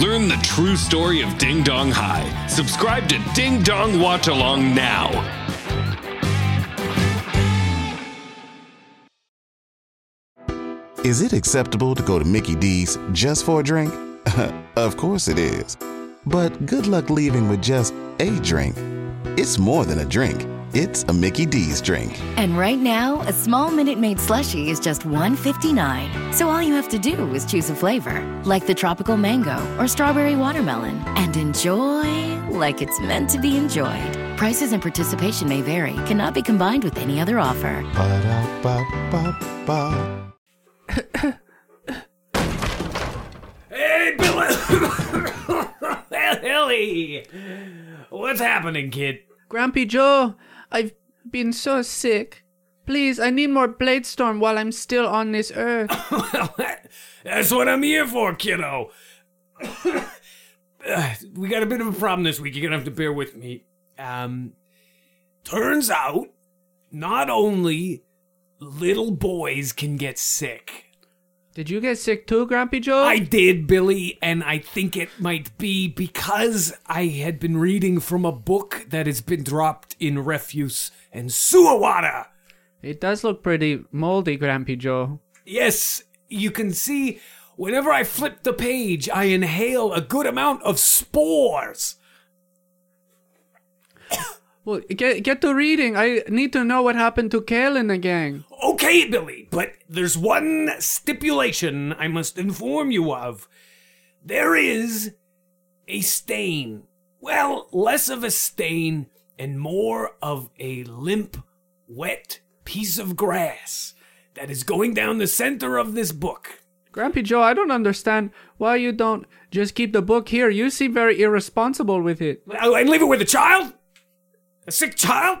Learn the true story of Ding Dong High. Subscribe to Ding Dong Watch Along now. Is it acceptable to go to Mickey D's just for a drink? of course it is. But good luck leaving with just a drink. It's more than a drink. It's a Mickey D's drink. And right now, a small Minute Maid slushie is just $1.59. So all you have to do is choose a flavor, like the tropical mango or strawberry watermelon, and enjoy like it's meant to be enjoyed. Prices and participation may vary, cannot be combined with any other offer. Hey, Billy! Billy! What's happening, kid? Grumpy Joe, I've been so sick. Please, I need more Blade Storm while I'm still on this earth. that's what I'm here for, kiddo. Uh, we got a bit of a problem this week. You're gonna have to bear with me. Um, turns out, not only little boys can get sick. Did you get sick too, Grumpy Joe? I did, Billy, and I think it might be because I had been reading from a book that has been dropped in refuse and sewer water. It does look pretty moldy, Grumpy Joe. Yes, you can see whenever I flip the page, I inhale a good amount of spores. Well, get get to reading. I need to know what happened to Kale and the gang. Okay, Billy, but there's one stipulation I must inform you of. There is a stain. Well, less of a stain and more of a limp, wet piece of grass that is going down the center of this book. Grumpy Joe, I don't understand why you don't just keep the book here. You seem very irresponsible with it. Oh, I leave it with a child? A sick child?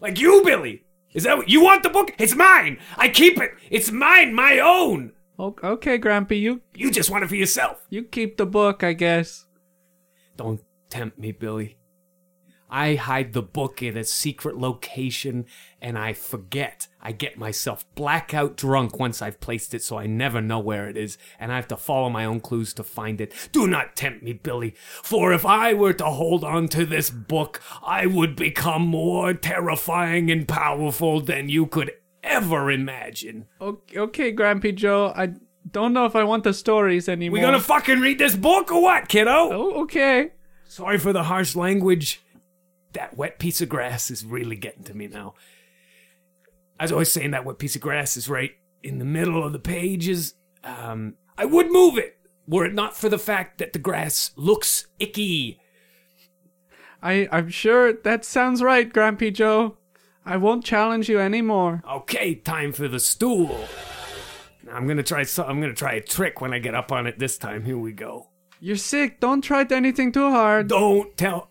Like you, Billy. Is that what you want the book? It's mine. I keep it. It's mine, my own. Okay, Grumpy, you You just want it for yourself. you keep the book, I guess. Don't tempt me, Billy. I hide the book in a secret location and I forget. I get myself blackout drunk once I've placed it so I never know where it is and I have to follow my own clues to find it. Do not tempt me, Billy, for if I were to hold on to this book, I would become more terrifying and powerful than you could ever imagine. Okay, okay, Grumpy Joe. I don't know if I want the stories anymore. We gonna fucking read this book or what, kiddo? Oh, okay. Sorry for the harsh language. That wet piece of grass is really getting to me now. I was always saying that wet piece of grass is right in the middle of the pages. Um, I would move it were it not for the fact that the grass looks icky. I I'm sure that sounds right, Grumpy Joe. I won't challenge you anymore. Okay, time for the stool. Now I'm gonna try. So, I'm gonna try a trick when I get up on it this time. Here we go. You're sick. Don't try anything too hard. Don't tell.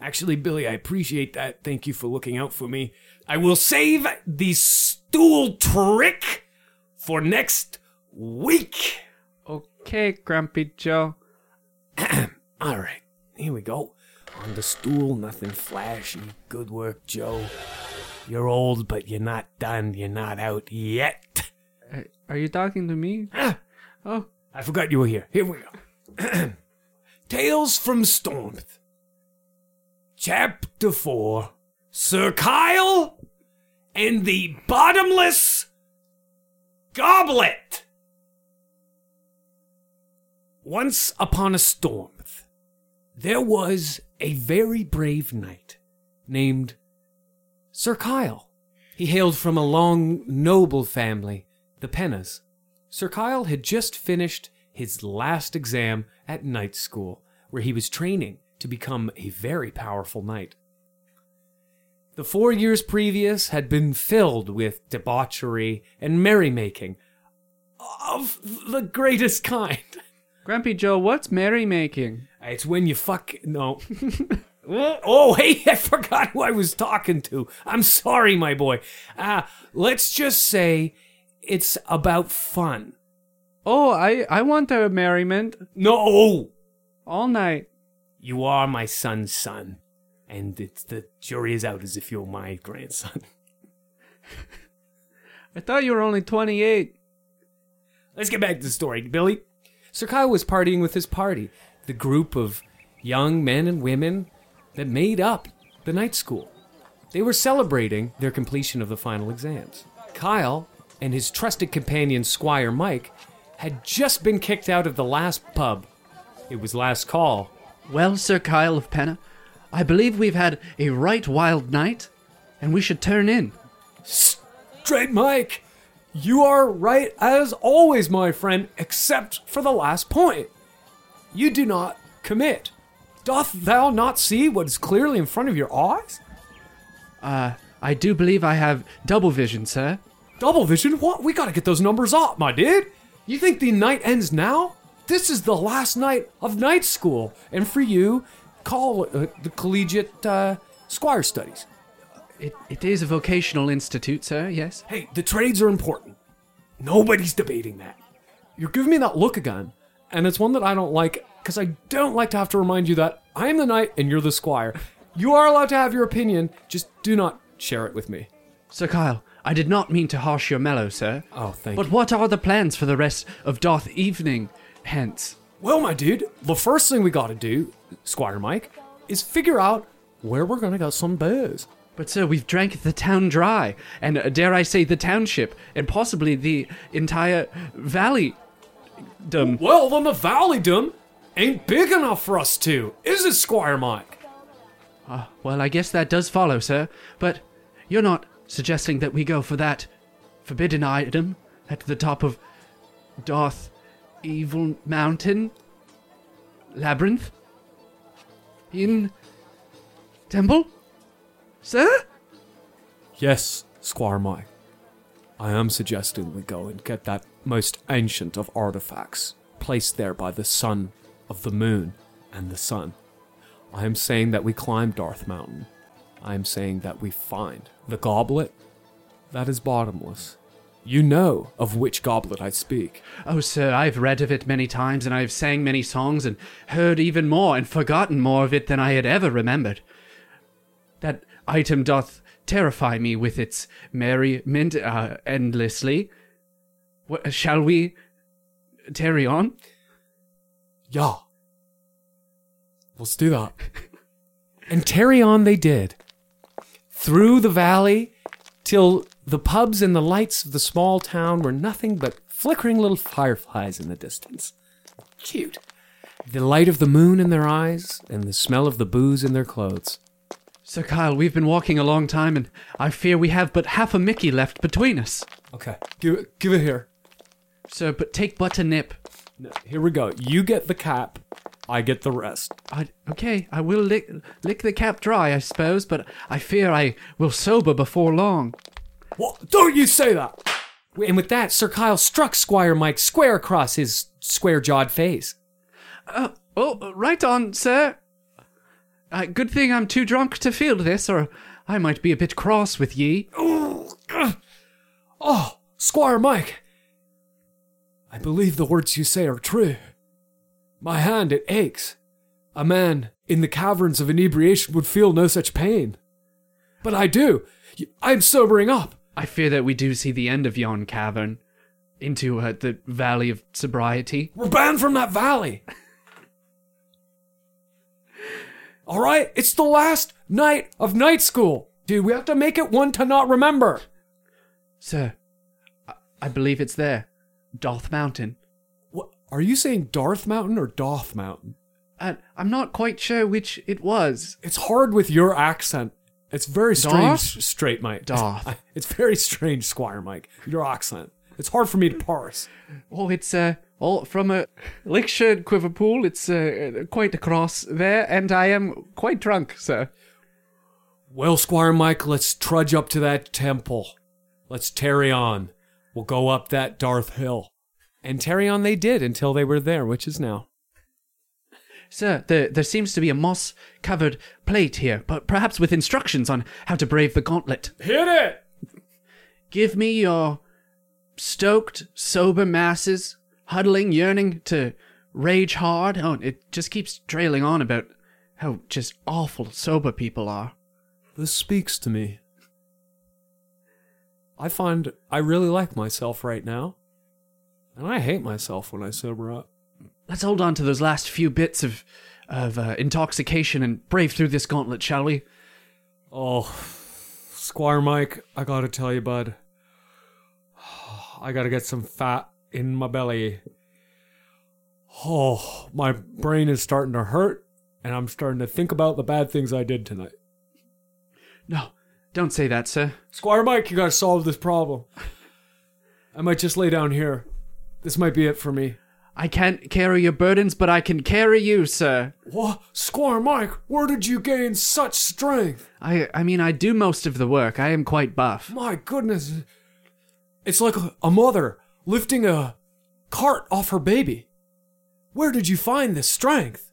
Actually, Billy, I appreciate that. Thank you for looking out for me. I will save the stool trick for next week. Okay, Grumpy Joe. All right, here we go. On the stool, nothing flashy. Good work, Joe. You're old, but you're not done. You're not out yet. Uh, Are you talking to me? Ah, Oh, I forgot you were here. Here we go. Tales from Stormth. Chapter 4 Sir Kyle and the Bottomless Goblet. Once upon a Stormth, there was a very brave knight named Sir Kyle. He hailed from a long, noble family, the Pennas. Sir Kyle had just finished his last exam at night school, where he was training to become a very powerful knight. The four years previous had been filled with debauchery and merrymaking of the greatest kind. Grumpy Joe, what's merrymaking? It's when you fuck. No. oh, hey, I forgot who I was talking to. I'm sorry, my boy. Uh, let's just say it's about fun. Oh, I, I want a merriment No! all night. You are my son's son. And it's the jury is out as if you're my grandson. I thought you were only 28. Let's get back to the story, Billy. Sir Kyle was partying with his party, the group of young men and women that made up the night school. They were celebrating their completion of the final exams. Kyle and his trusted companion, Squire Mike, had just been kicked out of the last pub. It was last call. Well, Sir Kyle of Penna, I believe we've had a right wild night, and we should turn in. Straight Mike, you are right as always, my friend, except for the last point. You do not commit. Doth thou not see what is clearly in front of your eyes? Uh, I do believe I have double vision, sir. Double vision? What? We gotta get those numbers up, my dude. You think the night ends now? This is the last night of night school, and for you, call uh, the collegiate uh, squire studies. It, it is a vocational institute, sir, yes. Hey, the trades are important. Nobody's debating that. You're giving me that look again, and it's one that I don't like because I don't like to have to remind you that I am the knight and you're the squire. You are allowed to have your opinion, just do not share it with me. Sir Kyle, I did not mean to harsh your mellow, sir. Oh, thank But you. But what are the plans for the rest of Doth evening hence? Well, my dude, the first thing we gotta do, Squire Mike, is figure out where we're gonna get some booze. But, sir, we've drank the town dry, and uh, dare I say the township, and possibly the entire valley. Dum. Well, then the valleydom ain't big enough for us two, is it, Squire Mike? Well, I guess that does follow, sir. But you're not suggesting that we go for that forbidden item at the top of Darth Evil Mountain Labyrinth in Temple, sir? Yes, Squire Mike. I am suggesting we go and get that most ancient of artifacts, placed there by the son of the moon and the sun. I am saying that we climb Darth Mountain. I am saying that we find the goblet that is bottomless. You know of which goblet I speak. Oh, sir, I've read of it many times, and I've sang many songs, and heard even more, and forgotten more of it than I had ever remembered. That item doth terrify me with its merriment uh, endlessly. What, shall we tarry on? Yeah. Let's do that. and tarry on they did. Through the valley till the pubs and the lights of the small town were nothing but flickering little fireflies in the distance. Cute. The light of the moon in their eyes and the smell of the booze in their clothes. Sir Kyle, we've been walking a long time, and I fear we have but half a Mickey left between us. Okay. Give it give it here. Sir, but take but a nip. No, here we go. You get the cap, I get the rest. I, okay, I will lick, lick the cap dry, I suppose, but I fear I will sober before long. What? Don't you say that! And with that, Sir Kyle struck Squire Mike square across his square jawed face. Oh, right on, sir. Uh, good thing I'm too drunk to feel this, or I might be a bit cross with ye. Oh, Squire Mike! I believe the words you say are true. My hand, it aches. A man in the caverns of inebriation would feel no such pain. But I do. I'm sobering up. I fear that we do see the end of yon cavern into uh, the valley of sobriety. We're banned from that valley. All right, it's the last night of night school. Dude, we have to make it one to not remember. Sir, I, I believe it's there. Doth Mountain. Are you saying Darth Mountain or Doth Mountain? Uh, I'm not quite sure which it was. It's hard with your accent. It's very strange, Darth? straight Mike. Darth. It's very strange, Squire Mike. Your accent. It's hard for me to parse. Oh, it's uh, all from a Lickshire Quiverpool. It's uh, quite across there, and I am quite drunk, sir. Well, Squire Mike, let's trudge up to that temple. Let's tarry on. We'll go up that Darth Hill. And tarry on they did until they were there, which is now. Sir, there, there seems to be a moss covered plate here, but perhaps with instructions on how to brave the gauntlet. Hit it! Give me your stoked, sober masses, huddling, yearning to rage hard. Oh, it just keeps trailing on about how just awful sober people are. This speaks to me. I find I really like myself right now. And I hate myself when I sober up. Let's hold on to those last few bits of of uh, intoxication and brave through this gauntlet, shall we? Oh, Squire Mike, I gotta tell you, bud. I gotta get some fat in my belly. Oh, my brain is starting to hurt, and I'm starting to think about the bad things I did tonight. No, don't say that, sir. Squire Mike, you gotta solve this problem. I might just lay down here. This might be it for me. I can't carry your burdens, but I can carry you, sir. What? Squire Mike, where did you gain such strength? I I mean, I do most of the work. I am quite buff. My goodness. It's like a, a mother lifting a cart off her baby. Where did you find this strength?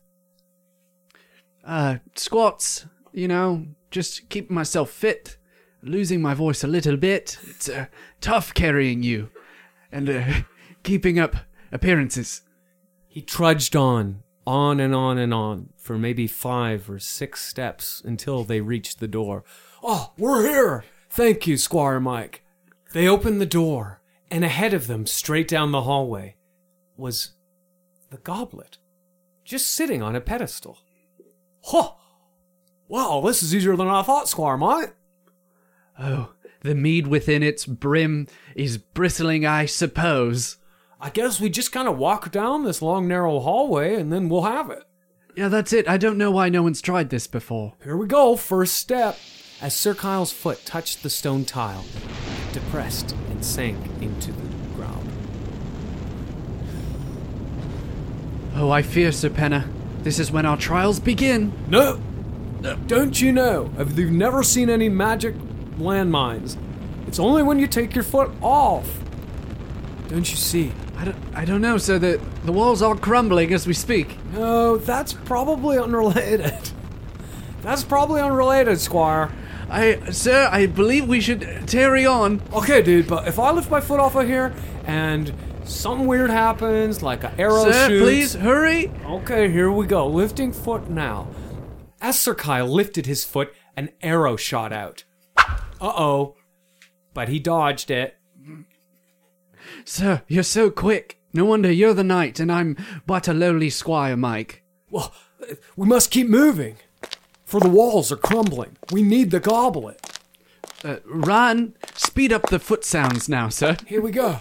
Uh, squats, you know, just keeping myself fit, losing my voice a little bit. It's uh, tough carrying you, and uh, keeping up appearances. He trudged on, on and on and on, for maybe five or six steps until they reached the door. Oh, we're here! Thank you, Squire Mike. They opened the door, and ahead of them, straight down the hallway, was the goblet, just sitting on a pedestal. Huh! Wow, this is easier than I thought, Squire Mike. Oh, the mead within its brim is bristling, I suppose. I guess we just kind of walk down this long, narrow hallway, and then we'll have it. Yeah, that's it. I don't know why no one's tried this before. Here we go, first step. As Sir Kyle's foot touched the stone tile, it depressed and sank into the ground. Oh, I fear, Sir Penna, this is when our trials begin. No! Don't you know, if you've never seen any magic landmines, it's only when you take your foot off. Don't you see? I don't, I don't know, sir. The, the walls are crumbling as we speak. No, that's probably unrelated. That's probably unrelated, Squire. I, sir, I believe we should tarry on. Okay, dude, but if I lift my foot off of here and something weird happens, like an arrow sir, shoots. please hurry. Okay, here we go. Lifting foot now. As Sir Kyle lifted his foot, an arrow shot out. Uh oh. But he dodged it. Sir, you're so quick. No wonder you're the knight, and I'm but a lowly squire, Mike. Well, we must keep moving. For the walls are crumbling. We need the goblet. Uh, run. Speed up the foot sounds now, sir. Here we go.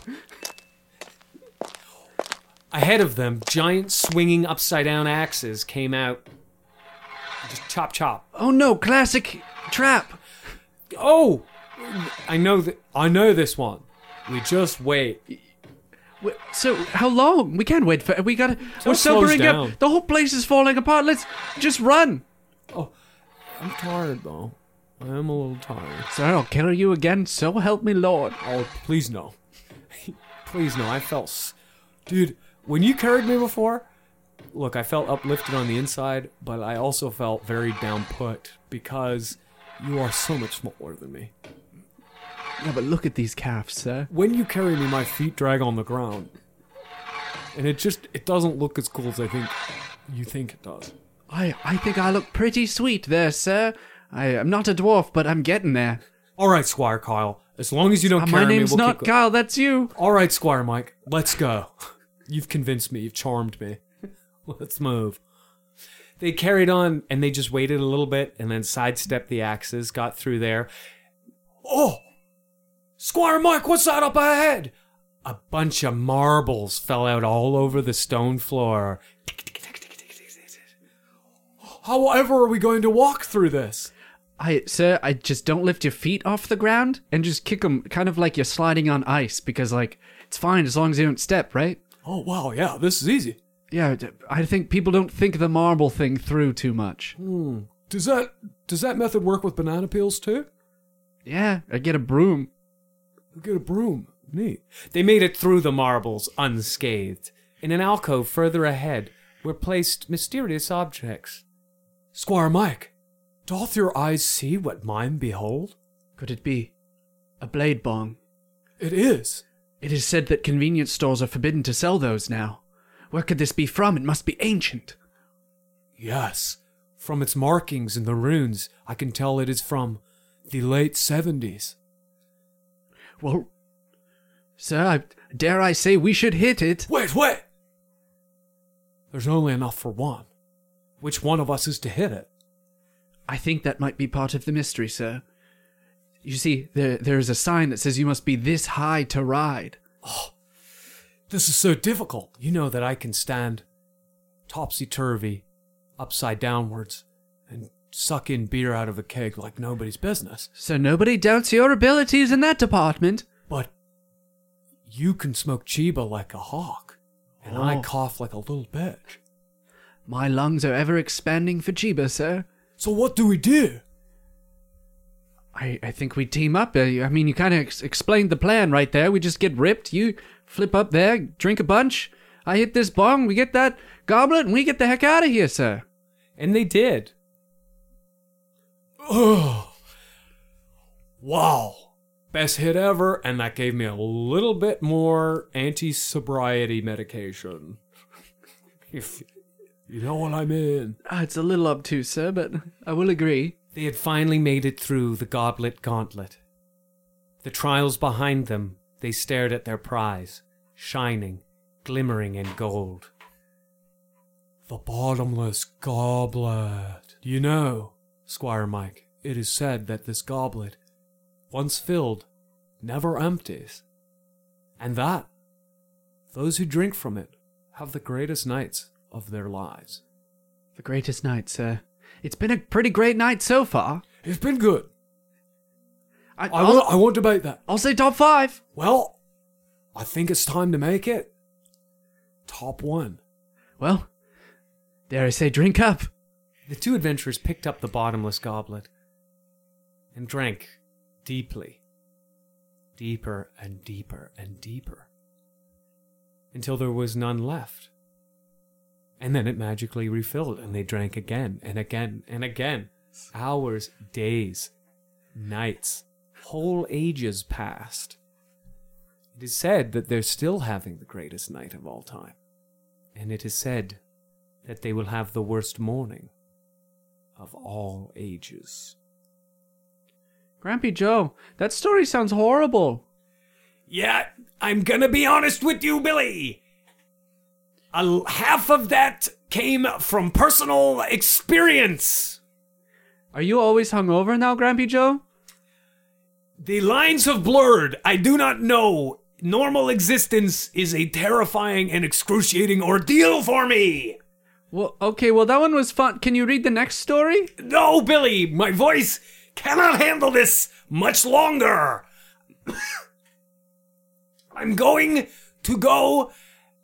Ahead of them, giant swinging upside down axes came out. Just chop chop. Oh no, classic trap. Oh, I know that. I know this one. We just wait. So how long? We can't wait for. We gotta. we're sobering down. up. The whole place is falling apart. Let's just run. Oh, I'm tired though. I am a little tired. Sir, I'll carry you again. So help me, Lord. Oh, please no. please no. I felt, s- dude. When you carried me before, look, I felt uplifted on the inside, but I also felt very down put because you are so much smaller than me. Yeah, but look at these calves, sir. When you carry me, my feet drag on the ground, and it just it doesn't look as cool as I think you think it does. I I think I look pretty sweet there, sir. I am not a dwarf, but I'm getting there. All right, Squire Kyle. As long as you don't Uh, carry my me, name's we'll not Kyle. That's you. All right, Squire Mike. Let's go. You've convinced me. You've charmed me. Let's move. They carried on and they just waited a little bit and then sidestepped the axes, got through there. Oh! Squire Mike, what's that up ahead? A bunch of marbles fell out all over the stone floor. However, are we going to walk through this? I, sir, I just don't lift your feet off the ground and just kick them, kind of like you're sliding on ice, because like it's fine as long as you don't step, right? Oh, wow, yeah, this is easy. Yeah, I think people don't think the marble thing through too much. Hmm, does that does that method work with banana peels too? Yeah, I get a broom. Get a broom. Neat. They made it through the marbles unscathed. In an alcove further ahead were placed mysterious objects. Squire Mike, doth your eyes see what mine behold? Could it be a blade bong? It is. It is said that convenience stores are forbidden to sell those now. Where could this be from? It must be ancient. Yes. From its markings and the runes, I can tell it is from the late 70s. Well, sir, I, dare I say we should hit it? Wait, wait! There's only enough for one. Which one of us is to hit it? I think that might be part of the mystery, sir. You see, there there is a sign that says you must be this high to ride. Oh, this is so difficult. You know that I can stand topsy turvy, upside downwards, and suck in beer out of a keg like nobody's business. So nobody doubts your abilities in that department. But you can smoke Chiba like a hawk, and I Oh. cough like a little bitch. My lungs are ever expanding for Chiba, sir. So what do we do? I, I think we team up. Uh, I mean, you kind of ex- explained the plan right there. We just get ripped. You flip up there, drink a bunch. I hit this bong. We get that goblet, and we get the heck out of here, sir. And they did. Oh, wow. Best hit ever, and that gave me a little bit more anti sobriety medication. if you know what I mean. Ah, it's a little obtuse, sir, but I will agree. They had finally made it through the goblet gauntlet. The trials behind them, they stared at their prize, shining, glimmering in gold. The bottomless goblet. Do you know, Squire Mike, it is said that this goblet, once filled, never empties. And that, those who drink from it have the greatest nights of their lives. The greatest night, sir. It's been a pretty great night so far. It's been good. I, I won't, I won't debate that. I'll say top five. Well, I think it's time to make it top one. Well, dare I say, drink up. The two adventurers picked up the bottomless goblet and drank deeply, deeper and deeper and deeper, until there was none left. And then it magically refilled, and they drank again and again and again. Hours, days, nights, whole ages passed. It is said that they're still having the greatest night of all time. And it is said that they will have the worst morning of all ages. Grampy Joe, that story sounds horrible. Yeah, I'm gonna be honest with you, Billy. A l- half of that came from personal experience. Are you always hungover now, Grampy Joe? The lines have blurred. I do not know. Normal existence is a terrifying and excruciating ordeal for me. Well, okay, well, that one was fun. Can you read the next story? No, Billy, my voice cannot handle this much longer. I'm going to go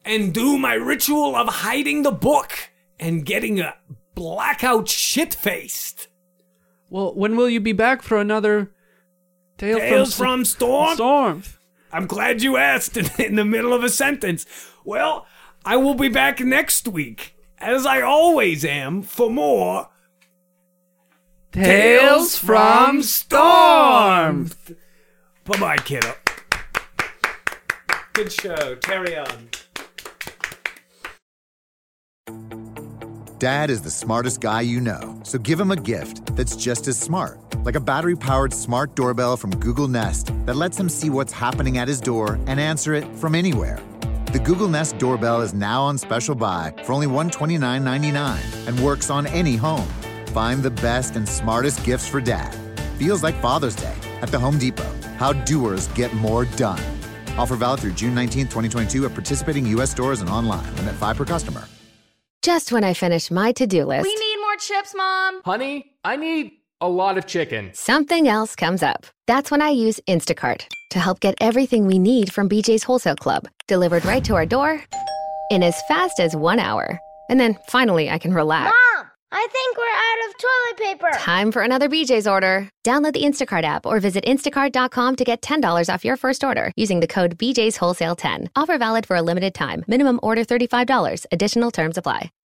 and do my ritual of hiding the book and getting a blackout shit faced. Well, when will you be back for another Tale Tales from, from Storm? Storm? I'm glad you asked in, in the middle of a sentence. Well, I will be back next week, as I always am, for more Tales from Storm. Bye bye, kiddo. Good show. Carry on. Dad is the smartest guy you know, so give him a gift that's just as smart. Like a battery powered smart doorbell from Google Nest that lets him see what's happening at his door and answer it from anywhere. The Google Nest doorbell is now on special buy for only $129.99 and works on any home. Find the best and smartest gifts for dad. Feels like Father's Day at the Home Depot. How doers get more done. Offer valid through June 19, 2022 at participating U.S. stores and online. Limit 5 per customer. Just when I finish my to do list, We need more chips, Mom. Honey, I need a lot of chicken. something else comes up. That's when I use Instacart to help get everything we need from BJ's Wholesale Club delivered right to our door in as fast as one hour. And then finally, I can relax. Mom, I think we're out of toilet paper. Time for another BJ's order. Download the Instacart app or visit instacart.com to get $10 off your first order using the code BJ's Wholesale 10. Offer valid for a limited time. Minimum order $35. Additional terms apply.